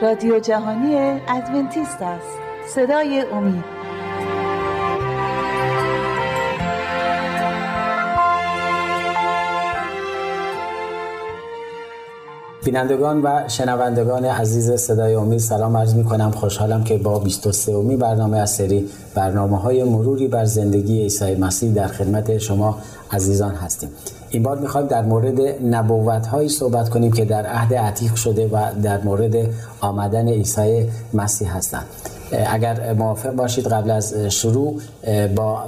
رادیو جهانی ادونتیست است. صدای امید. بینندگان و شنوندگان عزیز صدای امید سلام عرض می کنم خوشحالم که با 23 امی برنامه از سری برنامه های مروری بر زندگی عیسی مسیح در خدمت شما عزیزان هستیم. این بار می‌خوایم در مورد نبوت هایی صحبت کنیم که در عهد عتیق شده و در مورد آمدن عیسی مسیح هستند. اگر موافق باشید قبل از شروع با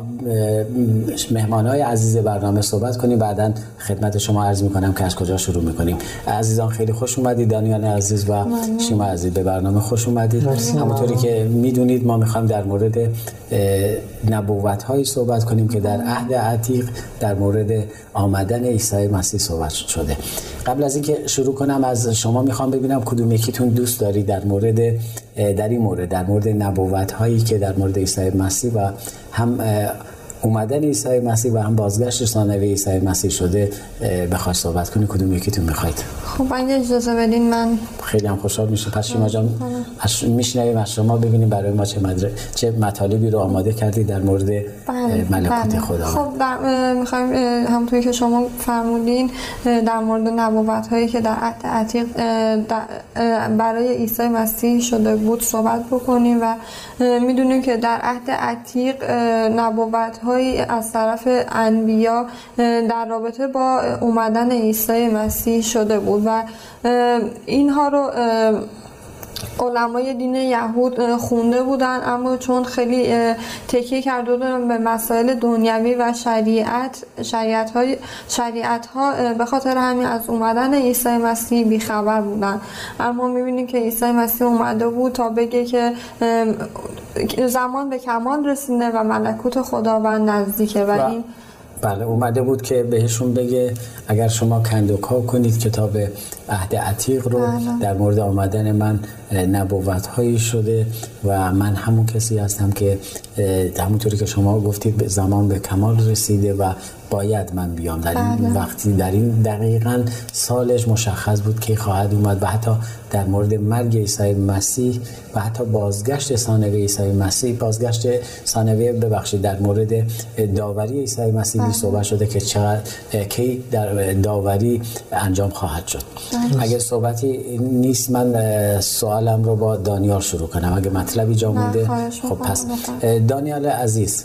مهمان های عزیز برنامه صحبت کنیم. بعدا خدمت شما عرض می کنم که از کجا شروع می کنیم عزیزان خیلی خوش اومدید. دانیال عزیز و شیما عزیز به برنامه خوش اومدید. همونطوری که می‌دونید ما می‌خوایم در مورد نبوت هایی صحبت کنیم که در عهد عتیق در مورد آمدن عیسی مسیح صحبت شده. قبل از اینکه شروع کنم از شما می‌خوام ببینم کدوم یکیتون دوست داری در مورد در این مورد در مورد نبوت هایی که در مورد عیسی مسیح و هم اومدن عیسی مسیح و هم بازگشت ثانوی عیسی مسیح شده بخواد صحبت کنی کدوم یکیتون می‌خواید خب اگه اجازه بدین من خیلی هم خوشحال میشه پس شما جان میشنویم از شما ببینیم برای ما چه مدر... چه مطالبی رو آماده کردی در مورد بله. ملکوت بله. خدا خب می‌خوایم همونطوری که شما فرمودین در مورد نبوت هایی که در عهد عتیق برای عیسی مسیح شده بود صحبت بکنیم و می‌دونیم که در عهد عتیق نبوت هایی از طرف انبیا در رابطه با اومدن عیسی مسیح شده بود و اینها رو علمای دین یهود خونده بودن اما چون خیلی تکیه کرده بودن به مسائل دنیوی و شریعت شریعت, های شریعت ها به خاطر همین از اومدن عیسی مسیح بیخبر بودن. اما می‌بینیم که عیسی مسیح اومده بود تا بگه که زمان به کمال رسیده و ملکوت خداوند نزدیکه و این بله اومده بود که بهشون بگه اگر شما کندوکا کنید کتاب عهد عتیق رو بله. در مورد آمدن من نبوت هایی شده و من همون کسی هستم که همونطوری که شما گفتید به زمان به کمال رسیده و باید من بیام در این بله. وقتی در این دقیقا سالش مشخص بود که خواهد اومد و حتی در مورد مرگ عیسی مسیح و حتی بازگشت ثانوی عیسی مسیح. بازگشت ثانوی ببخشید در مورد داوری عیسی مسیح بله. صحبت شده که چقدر کی در داوری انجام خواهد شد. بله. اگه صحبتی نیست من سوالم رو با دانیال شروع کنم. اگه مطلبی جا مونده خب پس دانیال عزیز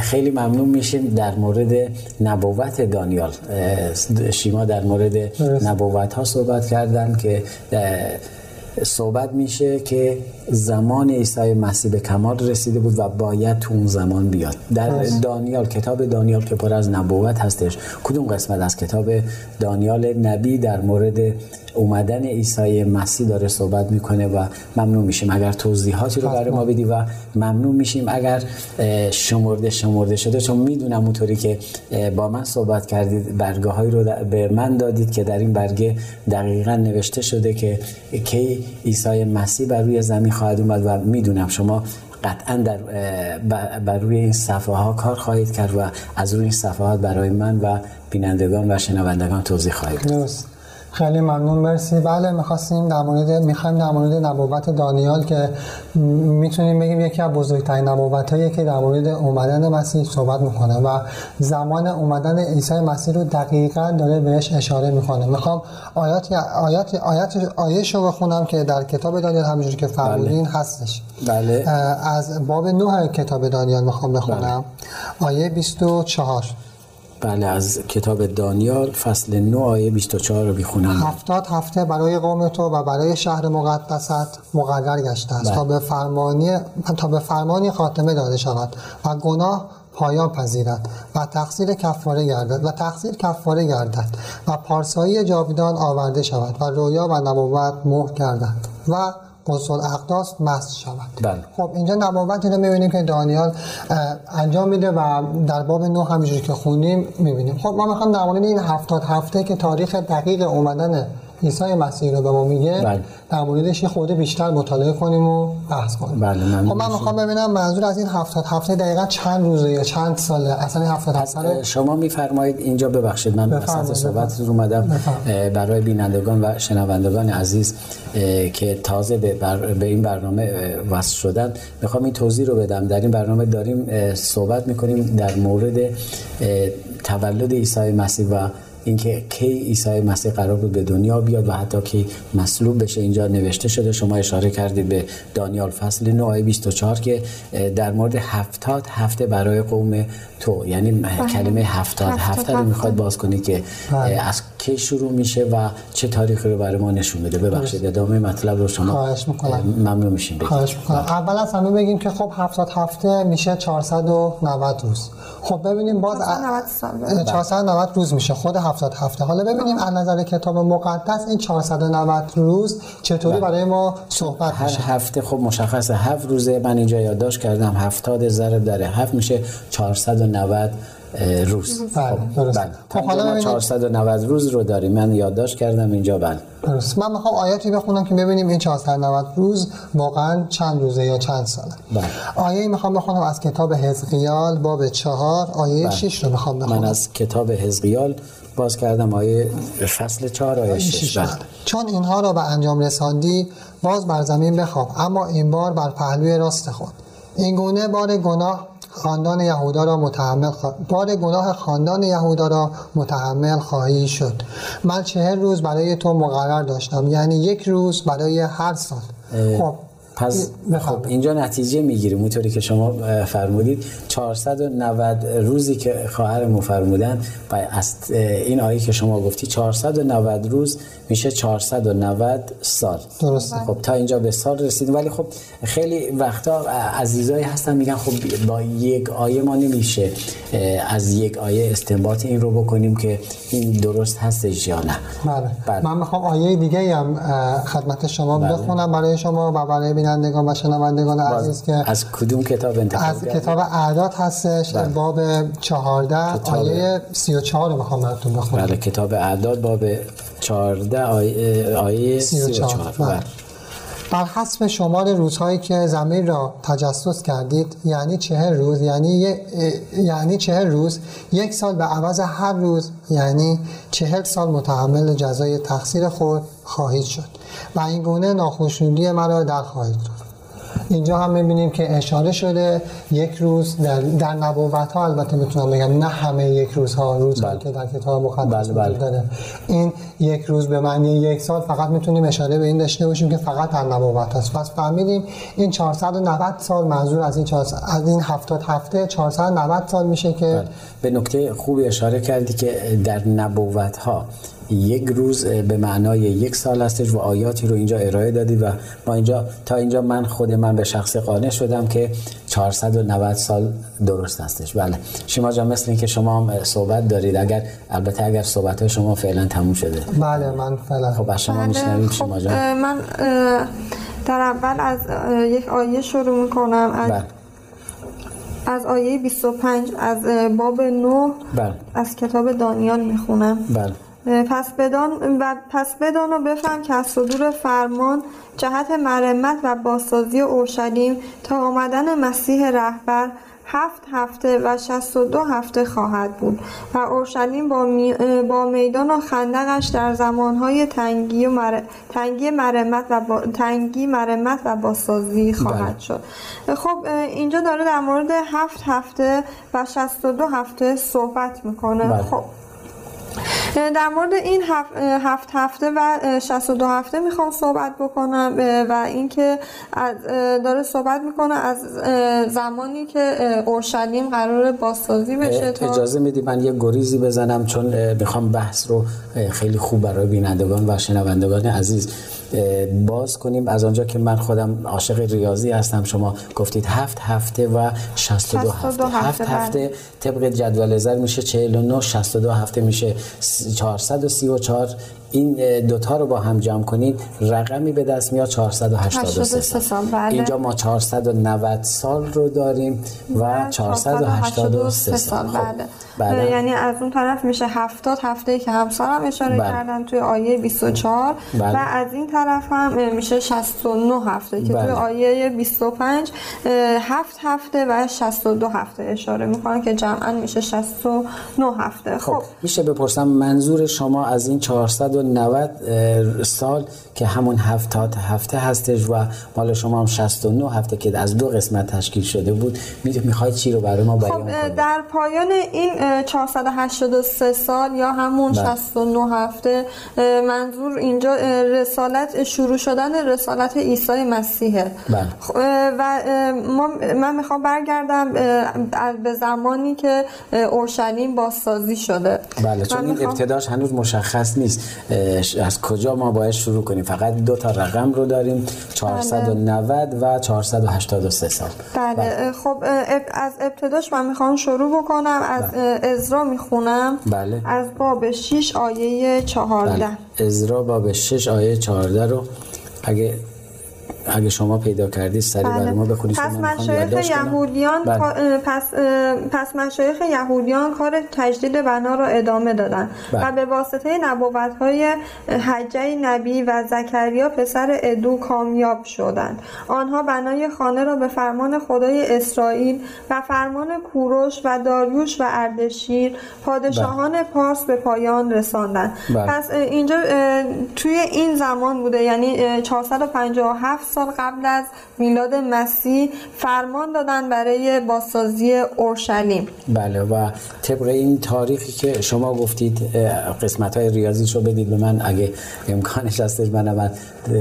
خیلی ممنون میشیم در مورد نبوت دانیال. شیما در مورد نبوت ها صحبت کردن که صحبت میشه که زمان عیسی مسیح به کمال رسیده بود و باید تو اون زمان بیاد. در دانیال کتاب دانیال که پر از نبوت هستش. کدوم قسمت از کتاب دانیال نبی در مورد اومدن عیسی مسیح داره صحبت می‌کنه و ممنون میشیم اگر توضیحاتی رو برای ما بدی و ممنون میشیم اگر شمرده شمرده شده چون می‌دونم اونطوری که با من صحبت کردید برگه هایی رو به من دادید که در این برگه دقیقا نوشته شده که کی عیسی مسیح بر روی زمین خواهد اومد و می‌دونم شما قطعا در بر روی این صفحه ها کار خواهید کرد و از روی این صفحات برای من و بینندگان و شنوندگان توضیح خواهید داد. خیلی ممنون مرسی. بله می‌خواستیم در مورد می‌خوایم در مورد نبوت دانیال که می‌تونیم بگیم یکی از بزرگترین نبوت هایی که در مورد اومدن مسیح صحبت می‌کنه و زمان اومدن عیسی مسیح رو دقیقا داره بهش اشاره می‌کنه. می‌خوام آیات آیات آیات آیش رو بخونم که در کتاب دانیال همونجوری که فرمودین بله. هستش. بله. از باب 9 کتاب دانیال می‌خوام بخونم. بله. آیه 24 بله از کتاب دانیال فصل 9 آیه 24 رو بخونم هفتاد هفته برای قوم تو و برای شهر مقدست مقرر گشته است. تا به فرمانی تا به فرمانی خاتمه داده شود و گناه پایان پذیرد و تقصیر کفاره گردد و تقصیر کفاره گردد و پارسایی جاویدان آورده شود و رویا و نبوت مهر گردد و قصل اقداس مست شود بله. خب اینجا نبوت رو می‌بینیم که دانیال انجام میده و در باب نو همینجوری که خونیم می‌بینیم خب ما می‌خوام در مورد این هفتاد هفته که تاریخ دقیق اومدن عیسی مسیح رو به ما میگه بله. در موردش یه خورده بیشتر مطالعه کنیم و بحث کنیم. بله، ممنون خب من می‌خوام ببینم منظور از این هفتاد هفته دقیقا چند روزه یا چند ساله؟ اصلا این هفتاد هفته رو شما میفرمایید اینجا ببخشید من وسط صحبت بفرمایید. اومدم. برای بینندگان و شنوندگان عزیز که تازه به, بر- به این برنامه وصل شدن می‌خوام این توضیح رو بدم. در این برنامه داریم صحبت می‌کنیم در مورد تولد عیسی مسیح و اینکه کی عیسی مسیح قرار بود به دنیا بیاد و حتی کی مصلوب بشه اینجا نوشته شده شما اشاره کردید به دانیال فصل 9 آیه 24 که در مورد هفتاد هفته برای قوم تو یعنی کلمه هفتاد هفتاد هفته رو. می‌خواد باز کنید که بله. از کی شروع میشه و چه تاریخی رو برای ما نشون میده ببخشید ادامه مطلب رو شما خواهش می‌کنم. ممنون میشیم بگید. خواهش می‌کنم اول از همه بگیم که خب 70 هفته میشه 490 روز خب ببینیم باز 490 سال، بله. 490 روز میشه. خود 70 هفته. حالا ببینیم از نظر کتاب مقدس این 490 روز چطوری برای ما صحبت هر میشه؟ هفته خب مشخصه. هفت روزه. من اینجا یادداشت کردم. هفتاد ضرب در هفت میشه 490 اه، روز. بله، درسته. بله. خب، حالا اینجا ما ببینید- 490 روز رو داریم. من یادداشت کردم اینجا بله. درست. من می‌خوام آیاتی بخونم که ببینیم این 490 روز واقعا چند روزه یا چند ساله. بله. آیه می‌خوام بخونم از کتاب حزقیال باب چهار. آیه بله. 6 رو می‌خوام بخونم. من از کتاب حزقیال باز کردم. آیه فصل 4 آیه 6 شش. بله. بله. چون اینها را به انجام رساندی باز بر زمین بخواب. اما این بار بر پهلوی راست خود این گونه بار گناه خاندان یهودا را متحمل خوا... بار گناه خاندان یهودا را متحمل خواهی شد. من چهل روز برای تو مقرر داشتم یعنی یک روز برای هر سال. خب پس. خب اینجا نتیجه می‌گیریم اونطوری که شما فرمودید 490 روزی که خواهرمون فرمودن و از این آیه که شما گفتی 490 روز میشه 490 سال درسته. خب تا اینجا به سال رسیدیم ولی خب خیلی وقتا عزیزایی هستن میگن خب با یک آیه ما نمیشه از یک آیه استنباط این رو بکنیم که این درست هستش یا نه بله. بله. من می‌خوام آیه دیگه هم خدمت شما بخونم برای شما و برای بینندگان و شنوندگان عزیز که از کدوم کتاب انتخاب از؟ کتاب اعداد هستش بله. باب 14 کتاب- آیه 34 رو می‌خوام براتون بخونم بله کتاب اعداد باب 14 آیه, آیه 34 بله. بله. بر حسب شمار روزهایی که زمین را تجسس کردید یعنی چهر روز یعنی یعنی چهر روز یک سال به عوض هر روز یعنی چهل سال متحمل جزای تقصیر خود خواهید شد و این گونه ناخوشنودی مرا در خواهید کرد اینجا هم می‌بینیم که اشاره شده یک روز در, در نبوت ها البته می‌تونم بگم نه همه یک روز ها روز بله. که در کتاب مقدس بله، بله. این یک روز به معنی یک سال فقط می‌تونیم اشاره به این داشته باشیم که فقط در نبوت هست پس فهمیدیم این 490 سال منظور از این 400 از این 70 هفته 490 سال میشه که بله. به نکته خوبی اشاره کردی که در نبوت ها یک روز به معنای یک سال هستش و آیاتی رو اینجا ارائه دادی و ما اینجا تا اینجا من خود من به شخص قانع شدم که 490 سال درست هستش. بله. شما جان مثل اینکه شما هم صحبت دارید اگر البته اگر صحبت های شما فعلا تموم شده. بله من فعلا. خب شما بله، میشنویم خب، شما جان. اه، من در اول از یک آیه شروع می‌کنم. از, بله. از آیه 25 از باب 9 بله. از کتاب دانیال می‌خونم. بله. پس بدان و پس بدان و بفهم که از صدور فرمان جهت مرمت و بازسازی اورشلیم تا آمدن مسیح رهبر هفت هفته و 62 هفته خواهد بود و اورشلیم با, می- با میدان و خندقش در زمانهای تنگی و مر... تنگی مرمت و با... تنگی مرمت و بازسازی خواهد بله. شد خب اینجا داره در مورد هفت هفته و 62 هفته صحبت می‌کنه بله. خب در مورد این هفت, هفت هفته و 62 هفته می‌خوام صحبت بکنم و اینکه از داره صحبت می‌کنه از زمانی که اورشلیم قرار بازسازی بشه تا اجازه میدی من یه گریزی بزنم چون می‌خوام بحث رو خیلی خوب برای بینندگان و شنوندگان عزیز. باز کنیم. از آنجا که من خودم عاشق ریاضی هستم شما گفتید هفت هفته و 62 هفته. هفت هفته طبق جدول زر میشه 49 62 هفته میشه 434 این دوتا رو با هم جمع کنید رقمی به دست میاد 483 سال بله. اینجا ما 490 سال رو داریم و 483 سال خب. بله. بله. یعنی از اون طرف میشه 70 هفته که همسرم اشاره بله. کردن توی آیه 24 بله. و از این طرف هم میشه 69 هفته که بله. توی آیه 25 هفت هفته و 62 هفته اشاره می‌کنن که جمعا میشه 69 هفته خب, خب. میشه بپرسم منظور شما از این 490 سال که همون هفتاد هفته هستش و مال شما هم 69 هفته که از دو قسمت تشکیل شده بود. می‌خواید چی رو برای ما بیان خب کنید در پایان این 483 سال یا همون بله. 69 هفته منظور اینجا رسالت شروع شدن رسالت عیسی مسیحه. بله. و ما من می‌خوام برگردم به زمانی که اورشلیم بازسازی شده. بله چون این ابتداش هنوز مشخص نیست. از کجا ما باید شروع کنیم فقط دو تا رقم رو داریم 490 بله. و 483 سال بله, بله. خب از ابتداش من می‌خوام شروع بکنم از بله. ازرا می‌خونم بله از باب 6 آیه 14 بله. ازرا باب 6 آیه 14 رو اگه اگه شما پیدا کردید سری بله. برای ما بخونید پس مشایخ یهودیان بله. پس پس مشایخ یهودیان کار تجدید بنا را ادامه دادند بله. و به واسطه نبوت های حجه نبی و زکریا پسر ادو کامیاب شدند آنها بنای خانه را به فرمان خدای اسرائیل و فرمان کوروش و داریوش و اردشیر پادشاهان بله. پارس به پایان رساندند بله. پس اینجا توی این زمان بوده یعنی 457 سال قبل از میلاد مسیح فرمان دادن برای بازسازی اورشلیم. بله و طبق این تاریخی که شما گفتید قسمت های ریاضی رو بدید به من. اگه امکانش هستش من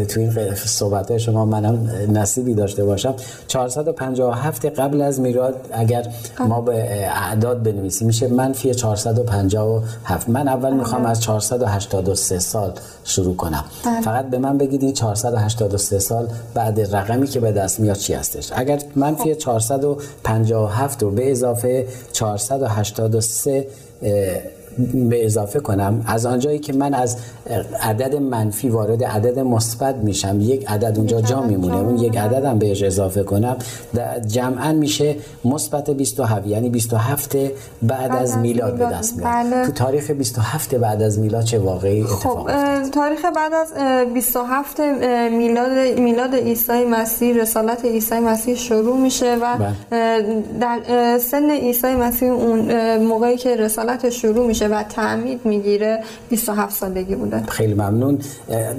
تو این صحبت های شما منم نصیبی داشته باشم. 457 قبل از میلاد اگر ما به اعداد بنویسیم میشه منفی 457 من اول می‌خوام از 483 سال شروع کنم. بله. فقط به من بگید این 483 سال بعد رقمی که به دست میاد چی هستش؟ اگر منفی 457 رو به اضافه 483 به اضافه کنم از آنجایی که من از عدد منفی وارد عدد مثبت میشم یک عدد اونجا جا میمونه اون یک عدد هم بهش اضافه کنم جمعا میشه مثبت 27 یعنی 27 بعد از میلاد به دست میاد بله. تو تاریخ 27 بعد از میلاد چه واقعی خب، اتفاق خب تاریخ بعد از 27 میلاد میلاد عیسی مسیح رسالت عیسی مسیح شروع میشه و بله. در سن عیسی مسیح اون موقعی که رسالت شروع میشه و تعمید می‌گیره. 27 سالگی بوده. خیلی ممنون.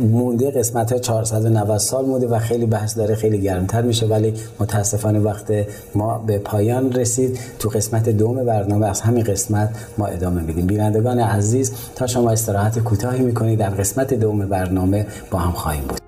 مونده قسمت 490 سال مونده و خیلی بحث داره خیلی گرمتر میشه ولی متاسفانه وقت ما به پایان رسید. تو قسمت دوم برنامه از همین قسمت ما ادامه میدیم. بینندگان عزیز تا شما استراحت کوتاهی می‌کنید در قسمت دوم برنامه با هم خواهیم بود.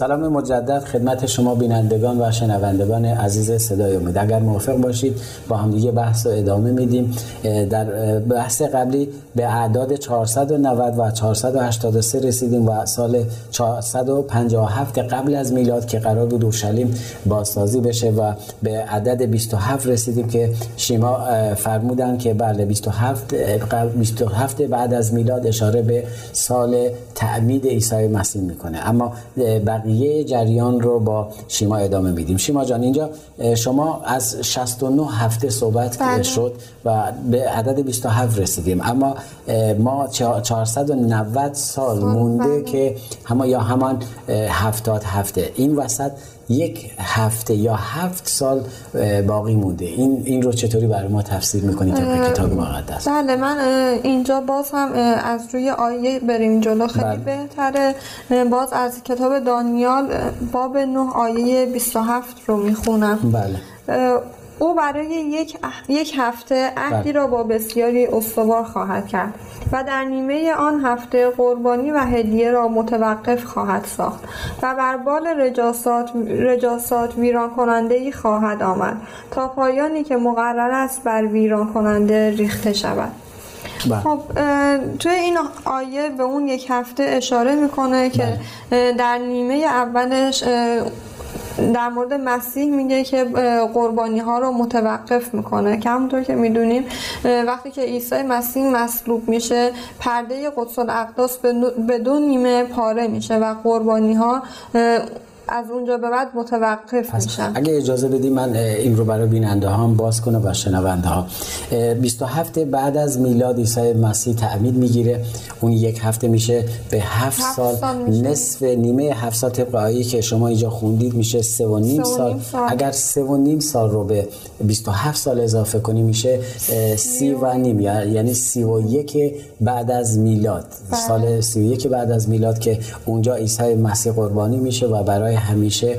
سلام مجدد خدمت شما بینندگان و شنوندگان عزیز صدای امید. اگر موافق باشید با هم دیگه بحث رو ادامه میدیم. در بحث قبلی به اعداد 490 و 483 رسیدیم و سال 457 قبل از میلاد که قرار بود اورشلیم بازسازی بشه و به عدد 27 رسیدیم که شیما فرمودن که بله 27 27 بعد از میلاد اشاره به سال تعمید عیسی مسیح می‌کنه. اما بقیه جریان رو با شیما ادامه میدیم شیما جان اینجا شما از 69 هفته صحبت بله. شد و به عدد 27 رسیدیم اما ما 490 سال مونده بله. که همه یا همان 70 هفته این وسط یک هفته یا هفت سال باقی مونده. این این رو چطوری برای ما تفسیر می‌کنید که کتاب مقدس؟ بله من اینجا باز هم از روی آیه بریم جلو. خیلی بله. بهتره. باز از کتاب دانیال باب 9 آیه 27 رو می‌خونم. بله. او برای یک, یک هفته عهدی بله. را با بسیاری استوار خواهد کرد و در نیمه آن هفته قربانی و هدیه را متوقف خواهد ساخت و بر بال رجاسات, رجاسات ویران کننده ای خواهد آمد تا پایانی که مقرر است بر ویران کننده ریخته شود بله. خب توی این آیه به اون یک هفته اشاره می‌کنه که بله. در نیمه اولش در مورد مسیح میگه که قربانی ها رو متوقف می‌کنه. که همونطور که می‌دونیم وقتی که عیسی مسیح مصلوب میشه پرده قدس الاقداس به دو نیمه پاره میشه و قربانی ها از اونجا به بعد متوقف میشن اگه اجازه بدی من این رو برای بیننده ها هم باز کنم و شنونده ها 27 بعد از میلاد عیسی مسیح تعمید می‌گیره اون یک هفته میشه به هفت سال, نصف نیمه هفت سال طبق که شما اینجا خوندید میشه سه و نیم سال. سال. اگر سه و نیم سال رو به 27 سال اضافه کنی میشه سی و نیم یعنی سی و یک بعد از میلاد بله. سال سی و یک بعد از میلاد که اونجا عیسی مسیح قربانی میشه و برای همیشه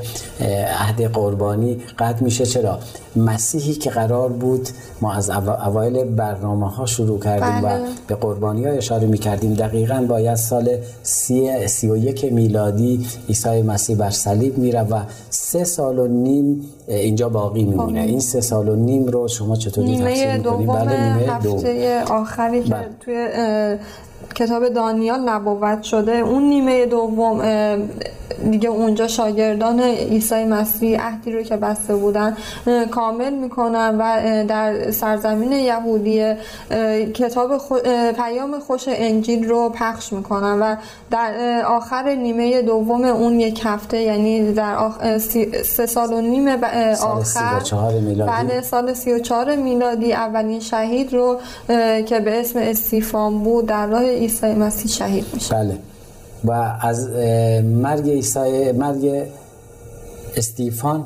عهد قربانی قطع میشه. چرا؟ مسیحی که قرار بود ما از اوایل برنامه ها شروع کردیم و بله. به قربانی ها اشاره می کردیم دقیقا باید سال سی, سی و یک میلادی عیسی مسیح بر صلیب میره و سه سال و نیم اینجا باقی میمونه. این سه سال و نیم رو شما چطوری تفسیر می‌کنید بله نیمه هفته آخری که بله. توی کتاب دانیال نبوت شده. اون نیمه دوم دیگه اونجا شاگردان عیسی مسیح عهدی رو که بسته بودن کامل می‌کنن و در سرزمین یهودی کتاب پیام خوش انجیل رو پخش می‌کنن و در آخر نیمه دوم اون یک هفته یعنی در سه سال و نیم آخر بعد سال سی و چهار میلادی اولین شهید رو که به اسم استیفان بود در راه عیسی مسیح شهید میشه. بله. و از مرگ عیسی مرگ استیفان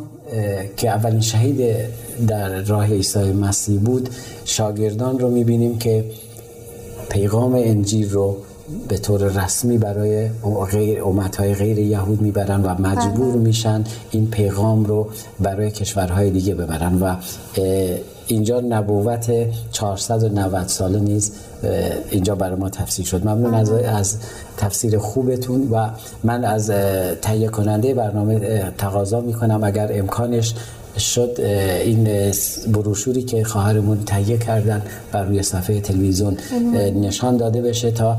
که اولین شهید در راه عیسی مسیح بود شاگردان رو می‌بینیم که پیغام انجیل رو به طور رسمی برای غیر امتهای غیر یهود می‌برن و مجبور بله. میشن این پیغام رو برای کشورهای دیگه ببرن و اینجا نبوت 490 ساله نیز اینجا برای ما تفسیر شد. ممنون از, از تفسیر خوبتون و من از تهیه کننده برنامه تقاضا می‌کنم. اگر امکانش شد این بروشوری که خواهرمون تهیه کردن بر روی صفحه تلویزیون نشان داده بشه تا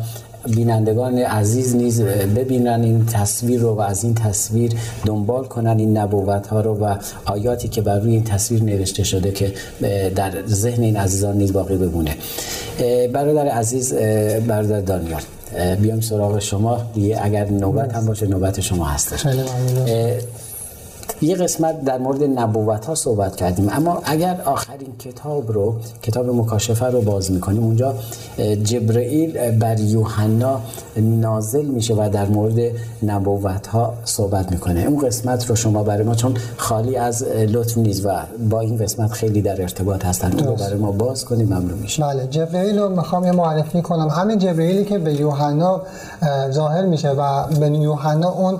بینندگان عزیز نیز ببینن این تصویر رو و از این تصویر دنبال کنن این نبوت ها رو و آیاتی که بر روی این تصویر نوشته شده که در ذهن این عزیزان نیز باقی بمونه. برادر عزیز برادر دانیال بیام سراغ شما. دیگه اگر نوبت هم باشه نوبت شما هستش. یه قسمت در مورد نبوت ها صحبت کردیم. اما اگر آخرین کتاب رو کتاب مکاشفه رو باز می‌کنیم اونجا جبرئیل بر یوحنا نازل میشه و در مورد نبوت ها صحبت می‌کنه. اون قسمت رو شما برای ما چون خالی از لطف نیست و با این قسمت خیلی در ارتباط هستن رو برای ما باز کنیم ممنون میشه بله جبرئیل رو می‌خوام یه معرفی کنم. همین جبرئیلی که به یوحنا ظاهر میشه و به یوحنا اون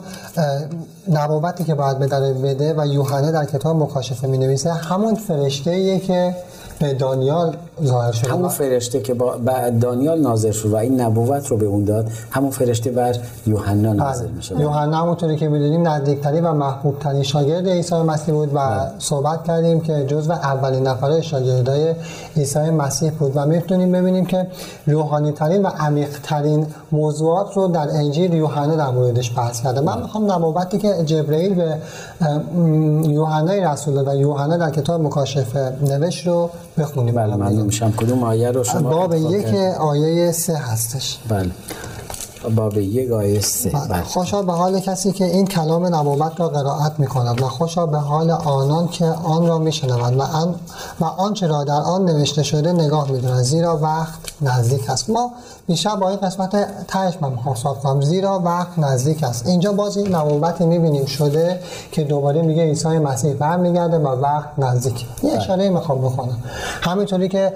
نبوتی که باید به بده و یوحنا در کتاب مکاشفه می نویسه همون فرشته ایه که به دانیال ظاهر شده همون فرشته که با دانیال نازل شد و این نبوت رو به اون داد همون فرشته بر یوحنا نازل بله. میشه یوحنا همونطوری که می‌دونیم نزدیکترین و محبوب ترین شاگرد عیسی مسیح بود و بله. صحبت کردیم که جزو اولین نفرهای شاگردای عیسی مسیح بود و می‌تونیم ببینیم که روحانی ترین و عمیق ترین موضوعات رو در انجیل یوحنا در موردش بحث کرده من می‌خوام نبوتی که جبرئیل به یوحنا رسول و یوحنا در کتاب مکاشفه نوشت رو بخونیم بله ممنون میشم کدوم آیه رو شما باب یک؟ آیه سه هستش. بله. باب یک آیه سه. بله. خوشا به حال کسی که این کلام نبوت را قرائت می کند و خوشا به حال آنان که آن را می شنوند و, آن و آنچه را در آن نوشته شده نگاه می زیرا وقت نزدیک است. ما بیشتر با این قسمت تهش من می‌خوام صحبت کنم. زیرا وقت نزدیک است. اینجا باز این نبوتی می‌بینیم شده که دوباره میگه عیسی مسیح برمیگرده و وقت نزدیک. یه اشاره می‌خوام بکنم. همینطوری که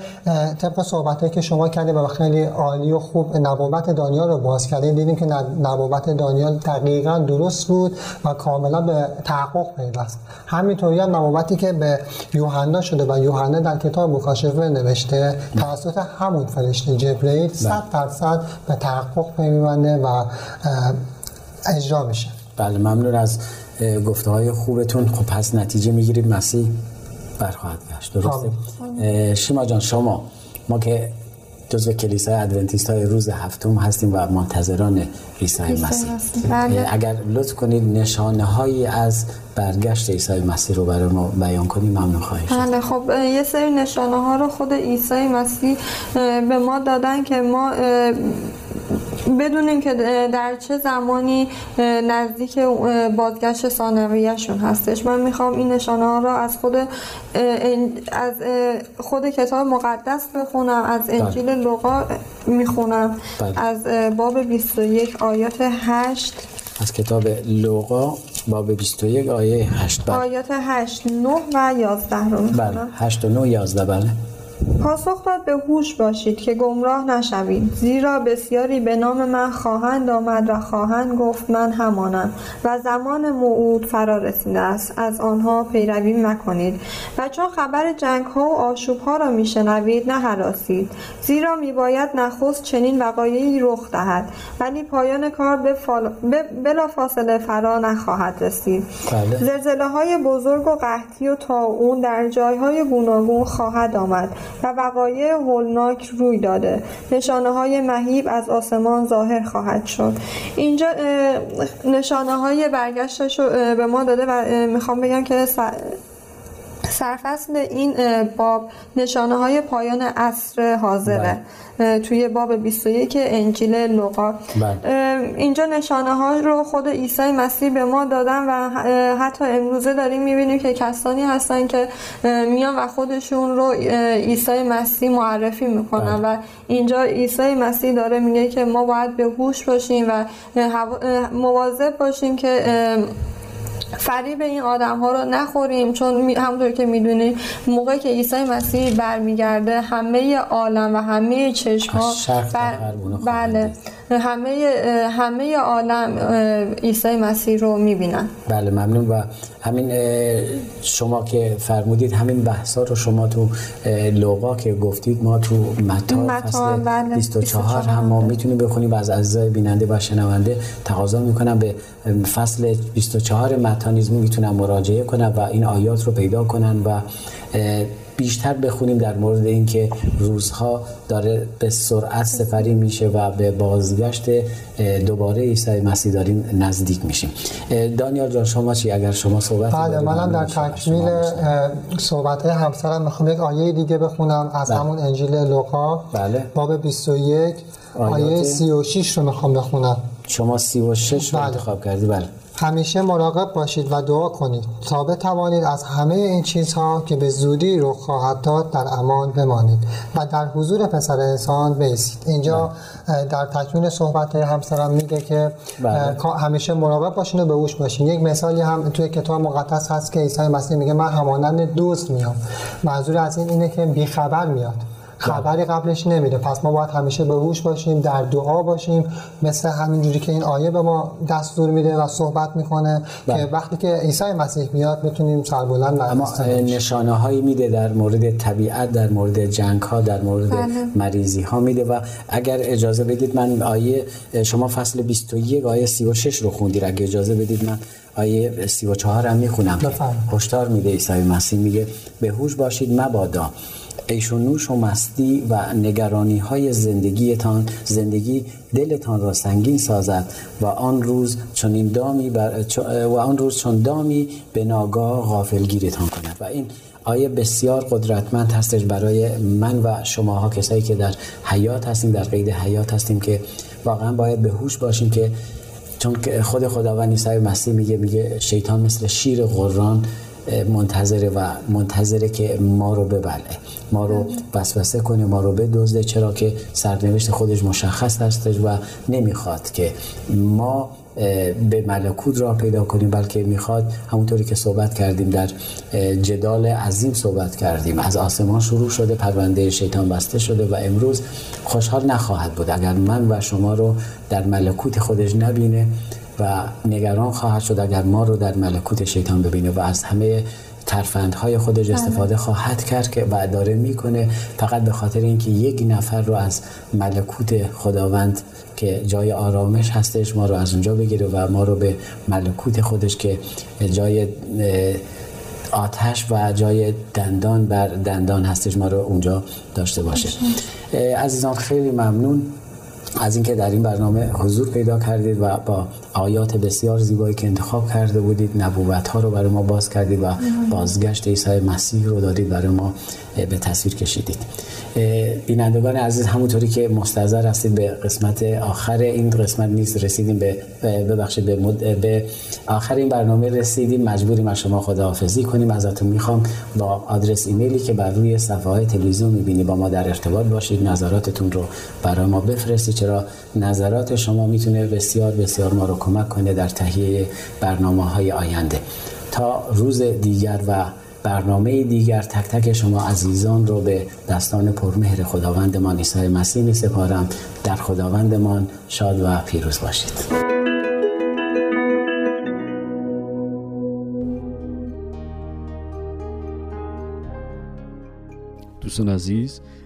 طبق صحبتایی که شما کردید و خیلی عالی و خوب نبوت دانیال رو باز کردید دیدیم که نب- نبوت دانیال دقیقا درست بود و کاملا به تحقق پیوست. همینطوری هم نبوتی که به یوحنا شده و یوحنا در کتاب مکاشفه نوشته توسط همون فرشته جبرئیل صد درصد به تحقق پیونده و اجرا میشه. بله ممنون از گفته های خوبتون. خب پس نتیجه می‌گیریم. مسیح برخواهد گشت. درسته؟ اه، شیما جان شما ما که جزو کلیسای ادونتیست های روز هفتم هستیم و منتظران عیسی مسیح. بله. اگر لطف کنید نشانه هایی از برگشت عیسی مسیح رو برای ما بیان کنید ممنون خواهیم. بله خب یه سری نشانه ها رو خود عیسی مسیح به ما دادن که ما اه، بدونیم که اه، در چه زمانی نزدیک بازگشت ثانویهشون هستش من می‌خوام این نشانه ها رو از خود از خود کتاب مقدس بخونم از انجیل لوقا می‌خونم بله. از باب 21 آیات 8 از کتاب لوقا باب 21 آیه 8 بله. آیات 8 9 و 11 رو بله می‌خونم 8 و 9 11 بله. پاسخ داد به هوش باشید که گمراه نشوید. زیرا بسیاری به نام من خواهند آمد و خواهند گفت من همانم و زمان موعود فرا رسیده است. از آنها پیروی مکنید و چون خبر جنگ ها و آشوب ها را میشنوید نه هراسید زیرا میباید نخست چنین وقایعی رخ دهد. ولی پایان کار به فال... بلا فاصله فرا نخواهد رسید. بله. زلزله های بزرگ و قحطی و طاعون در جایهای گوناگون خواهد آمد. و وقایع هولناک روی داده. نشانه های مهیب از آسمان ظاهر خواهد شد. اینجا نشانه های برگشتش رو به ما داده و می‌خوام بگم که سرفصل این باب نشانه های پایان عصر حاضره اه، توی باب 21 انجیل لوقا بله. اینجا نشانه ها رو خود عیسی مسیح به ما دادن و حتی امروزه داریم می‌بینیم که کسانی هستن که میان و خودشون رو عیسی مسیح معرفی می‌کنن بله. و اینجا عیسی مسیح داره میگه که ما باید به هوش باشیم و مواظب باشیم که فریب این آدم ها رو نخوریم چون همونطور که می‌دونیم موقعی که عیسی مسیح برمیگرده همه عالم و همه چشم ها خواهند بله. همه همه عالم عیسی مسیح رو می‌بینن. بله ممنون. و همین شما که فرمودید همین بحثا رو شما تو لوقا که گفتید ما تو متا فصل بله، 24 هم ما می‌تونیم بخونیم و از عزیزای بیننده و شنونده تقاضا می‌کنم به فصل 24 متا نیز می‌تونن مراجعه کنن و این آیات رو پیدا کنن و بیشتر بخونیم در مورد اینکه روزها داره به سرعت سفری میشه و به بازگشت دوباره عیسی مسیح داریم نزدیک میشیم دانیال جان شما چی اگر شما صحبت بله منم در. تکمیل. صحبت همسرم می‌خوام یک آیه دیگه بخونم از بله. همون انجیل لوقا بله. باب 21 آیه آیات 36 رو می‌خوام بخونم شما 36 رو بله. انتخاب کردی بله همیشه مراقب باشید و دعا کنید. تا بتوانید از همه این چیزها که به زودی رخ خواهد داد در امان بمانید و در حضور پسر انسان بیسید اینجا اه، در تکمیل صحبت همسرم میگه که بله. همیشه مراقب باشین و به هوش باشین. یک مثالی هم توی کتاب مقدس هست که عیسی مسیح میگه من همانند دوست میام. منظور از این اینه که بیخبر میاد. خبری قبلش نمیده پس ما باید همیشه به هوش باشیم در دعا باشیم مثل همینجوری که این آیه به ما دستور میده و صحبت می‌کنه که بله. وقتی که عیسی مسیح میاد بتونیم سربلند اما. نشانه هایی میده در مورد طبیعت در مورد جنگ ها در مورد بله. مریضی ها میده و اگر اجازه بدید من آیه شما فصل 21 آیه 36 رو خوندید اگر اجازه بدید من آیه 34 هم می‌خونم. هشدار میده عیسی مسیح میگه به هوش باشید مبادا. عیش و نوش و مستی و نگرانی های زندگیتان زندگی دلتان را سنگین سازد و آن روز چون این دامی بر و آن روز چون دامی به ناگاه غافلگیرتان کند. و این آیه بسیار قدرتمند هستش برای من و شماها کسایی که در حیات هستیم در قید حیات هستیم که واقعا باید به هوش باشیم که چون که خود خداوند عیسی مسیح میگه میگه شیطان مثل شیر قران منتظره و منتظره که ما رو ببله ما رو وسوسه کنه ما رو بدزده چرا که سرنوشت خودش مشخص هستش و نمی‌خواد که ما به ملکوت را پیدا کنیم بلکه می‌خواد همونطوری که صحبت کردیم در جدال عظیم صحبت کردیم. از آسمان شروع شده پرونده شیطان بسته شده و امروز خوشحال نخواهد بود. اگر من و شما رو در ملکوت خودش نبینه و نگران خواهد شد اگر ما رو در ملکوت شیطان ببینه و از همه ترفندهای خودش استفاده خواهد کرد که و داره می‌کنه فقط به خاطر اینکه یک نفر رو از ملکوت خداوند که جای آرامش هستش ما رو از اونجا بگیره و ما رو به ملکوت خودش که جای آتش و جای دندان بر دندان هستش ما رو اونجا داشته باشه. عزیزان خیلی ممنون. از اینکه در این برنامه حضور پیدا کردید و با آیات بسیار زیبایی که انتخاب کرده بودید نبوت ها رو برای ما باز کردید و بازگشت عیسی مسیح رو دارید برای ما به تصویر کشیدید. بینندگان عزیز همونطوری که مستظر هستید به قسمت آخر این قسمت نیست رسیدیم به ببخشید به, مد... به آخر این برنامه رسیدیم. مجبوریم از شما خداحافظی کنیم. ازتون می‌خوام با آدرس ایمیلی که بر روی صفحه تلویزیون می‌بینی با ما در ارتباط باشید. نظراتتون رو برای ما بفرستید. چرا نظرات شما می‌تونه بسیار بسیار ما رو کمک کنه در تهیه برنامه های آینده. تا روز دیگر و برنامه دیگر تک تک شما عزیزان رو به دستان پرمهر خداوندمان عیسی مسیح می سپارم در خداوندمان شاد و پیروز باشید. دوستان عزیز